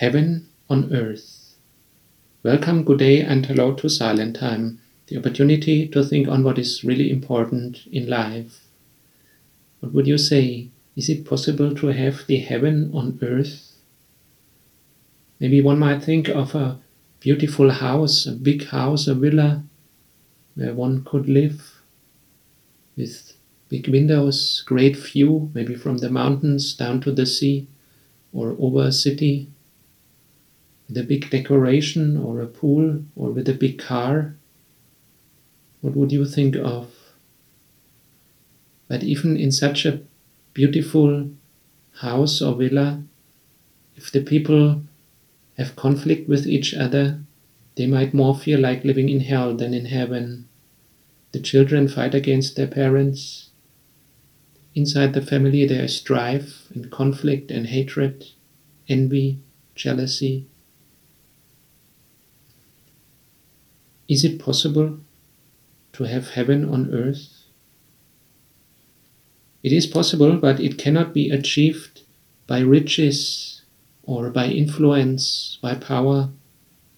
heaven on earth. Welcome, good day, and hello to Silent Time, the opportunity to think on what is really important in life. What would you say? Is it possible to have the heaven on earth? Maybe one might think of a beautiful house, a big house, a villa, where one could live with big windows, great view, maybe from the mountains down to the sea or over a city, a big decoration or a pool or with a big car. What would you think of? But even in such a beautiful house or villa, if the people have conflict with each other, they might more feel like living in hell than in heaven. The children fight against their parents. Inside the family, there is strife and conflict and hatred, envy, jealousy. Is it possible to have heaven on earth? It is possible, but it cannot be achieved by riches or by influence, by power,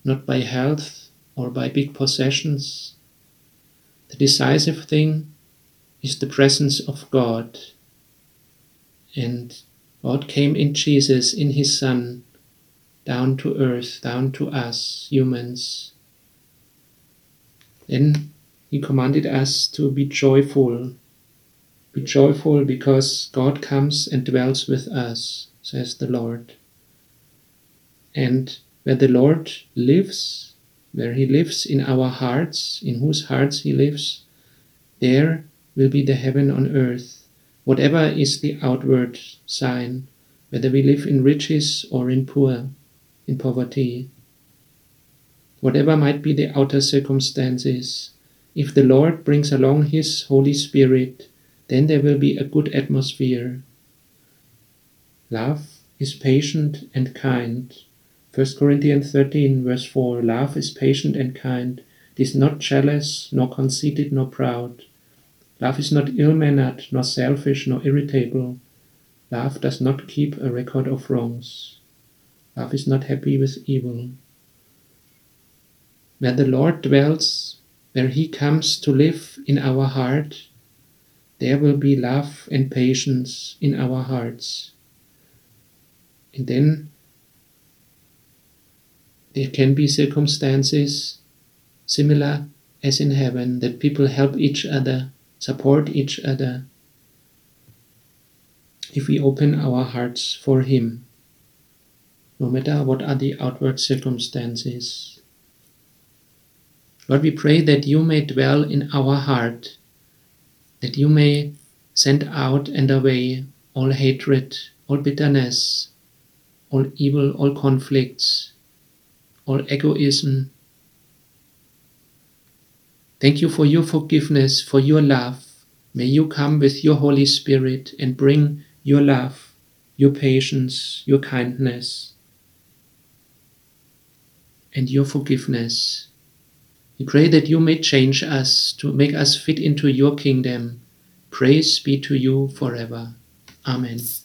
not by health or by big possessions. The decisive thing is the presence of God. And God came in Jesus, in His Son, down to earth, down to us, humans. Then He commanded us to be joyful. Be joyful because God comes and dwells with us, says the Lord. And where the Lord lives, where He lives in our hearts, in whose hearts He lives, there will be the heaven on earth, whatever is the outward sign, whether we live in riches or in poor, in poverty. Whatever might be the outer circumstances, if the Lord brings along His Holy Spirit, then there will be a good atmosphere. Love is patient and kind. 1 Corinthians 13, verse 4 Love is patient and kind. It is not jealous, nor conceited, nor proud. Love is not ill mannered, nor selfish, nor irritable. Love does not keep a record of wrongs. Love is not happy with evil. Where the Lord dwells, where He comes to live in our heart, there will be love and patience in our hearts. And then there can be circumstances similar as in heaven that people help each other, support each other, if we open our hearts for Him, no matter what are the outward circumstances. Lord, we pray that you may dwell in our heart, that you may send out and away all hatred, all bitterness, all evil, all conflicts, all egoism. Thank you for your forgiveness, for your love. May you come with your Holy Spirit and bring your love, your patience, your kindness, and your forgiveness. We pray that you may change us to make us fit into your kingdom. Praise be to you forever. Amen.